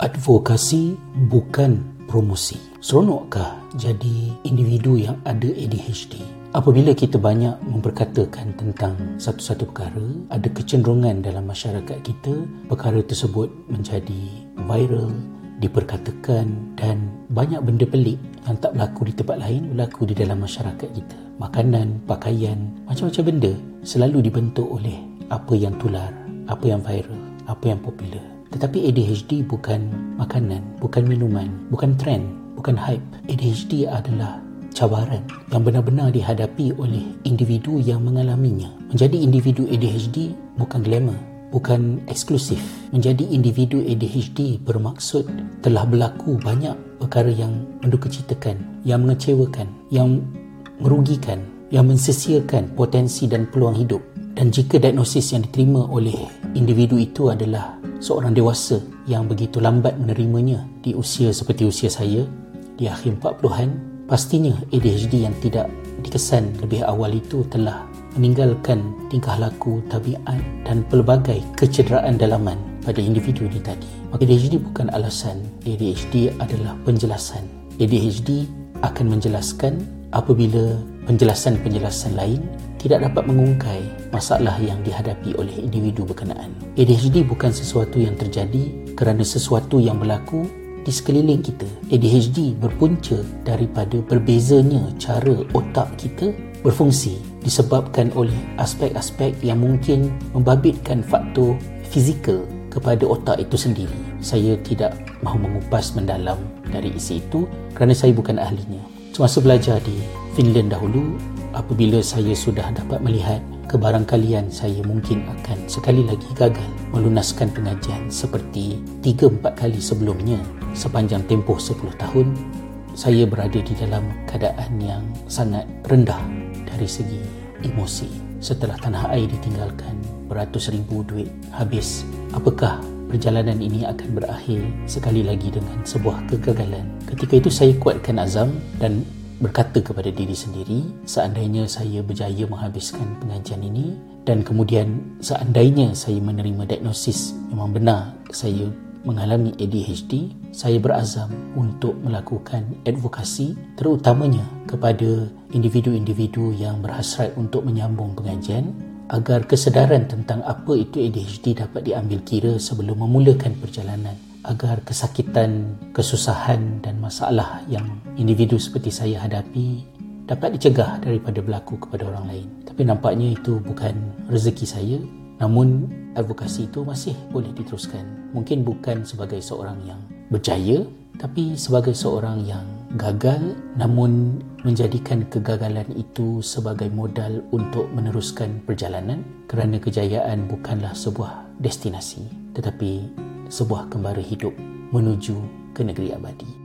Advokasi bukan promosi. Seronokkah jadi individu yang ada ADHD? Apabila kita banyak memperkatakan tentang satu-satu perkara, ada kecenderungan dalam masyarakat kita perkara tersebut menjadi viral, diperkatakan dan banyak benda pelik yang tak berlaku di tempat lain berlaku di dalam masyarakat kita. Makanan, pakaian, macam-macam benda selalu dibentuk oleh apa yang tular, apa yang viral, apa yang popular. Tetapi ADHD bukan makanan, bukan minuman, bukan trend, bukan hype. ADHD adalah cabaran yang benar-benar dihadapi oleh individu yang mengalaminya. Menjadi individu ADHD bukan glamour, bukan eksklusif. Menjadi individu ADHD bermaksud telah berlaku banyak perkara yang mendukacitakan, yang mengecewakan, yang merugikan, yang mensesiakan potensi dan peluang hidup. Dan jika diagnosis yang diterima oleh individu itu adalah seorang dewasa yang begitu lambat menerimanya di usia seperti usia saya di akhir 40-an pastinya ADHD yang tidak dikesan lebih awal itu telah meninggalkan tingkah laku, tabiat dan pelbagai kecederaan dalaman pada individu ini tadi. Maka ADHD bukan alasan, ADHD adalah penjelasan. ADHD akan menjelaskan apabila penjelasan-penjelasan lain tidak dapat mengungkai masalah yang dihadapi oleh individu berkenaan. ADHD bukan sesuatu yang terjadi kerana sesuatu yang berlaku di sekeliling kita. ADHD berpunca daripada berbezanya cara otak kita berfungsi disebabkan oleh aspek-aspek yang mungkin membabitkan faktor fizikal kepada otak itu sendiri. Saya tidak mahu mengupas mendalam dari isi itu kerana saya bukan ahlinya. Semasa belajar di Finland dahulu, apabila saya sudah dapat melihat kebarangkalian saya mungkin akan sekali lagi gagal melunaskan pengajian seperti 3-4 kali sebelumnya. Sepanjang tempoh 10 tahun saya berada di dalam keadaan yang sangat rendah dari segi emosi. Setelah tanah air ditinggalkan beratus ribu duit habis. Apakah perjalanan ini akan berakhir sekali lagi dengan sebuah kegagalan. Ketika itu saya kuatkan azam dan berkata kepada diri sendiri seandainya saya berjaya menghabiskan pengajian ini dan kemudian seandainya saya menerima diagnosis memang benar saya mengalami ADHD saya berazam untuk melakukan advokasi terutamanya kepada individu-individu yang berhasrat untuk menyambung pengajian agar kesedaran tentang apa itu ADHD dapat diambil kira sebelum memulakan perjalanan agar kesakitan, kesusahan dan masalah yang individu seperti saya hadapi dapat dicegah daripada berlaku kepada orang lain. Tapi nampaknya itu bukan rezeki saya, namun advokasi itu masih boleh diteruskan. Mungkin bukan sebagai seorang yang berjaya, tapi sebagai seorang yang gagal namun menjadikan kegagalan itu sebagai modal untuk meneruskan perjalanan kerana kejayaan bukanlah sebuah destinasi tetapi sebuah kembara hidup menuju ke negeri abadi.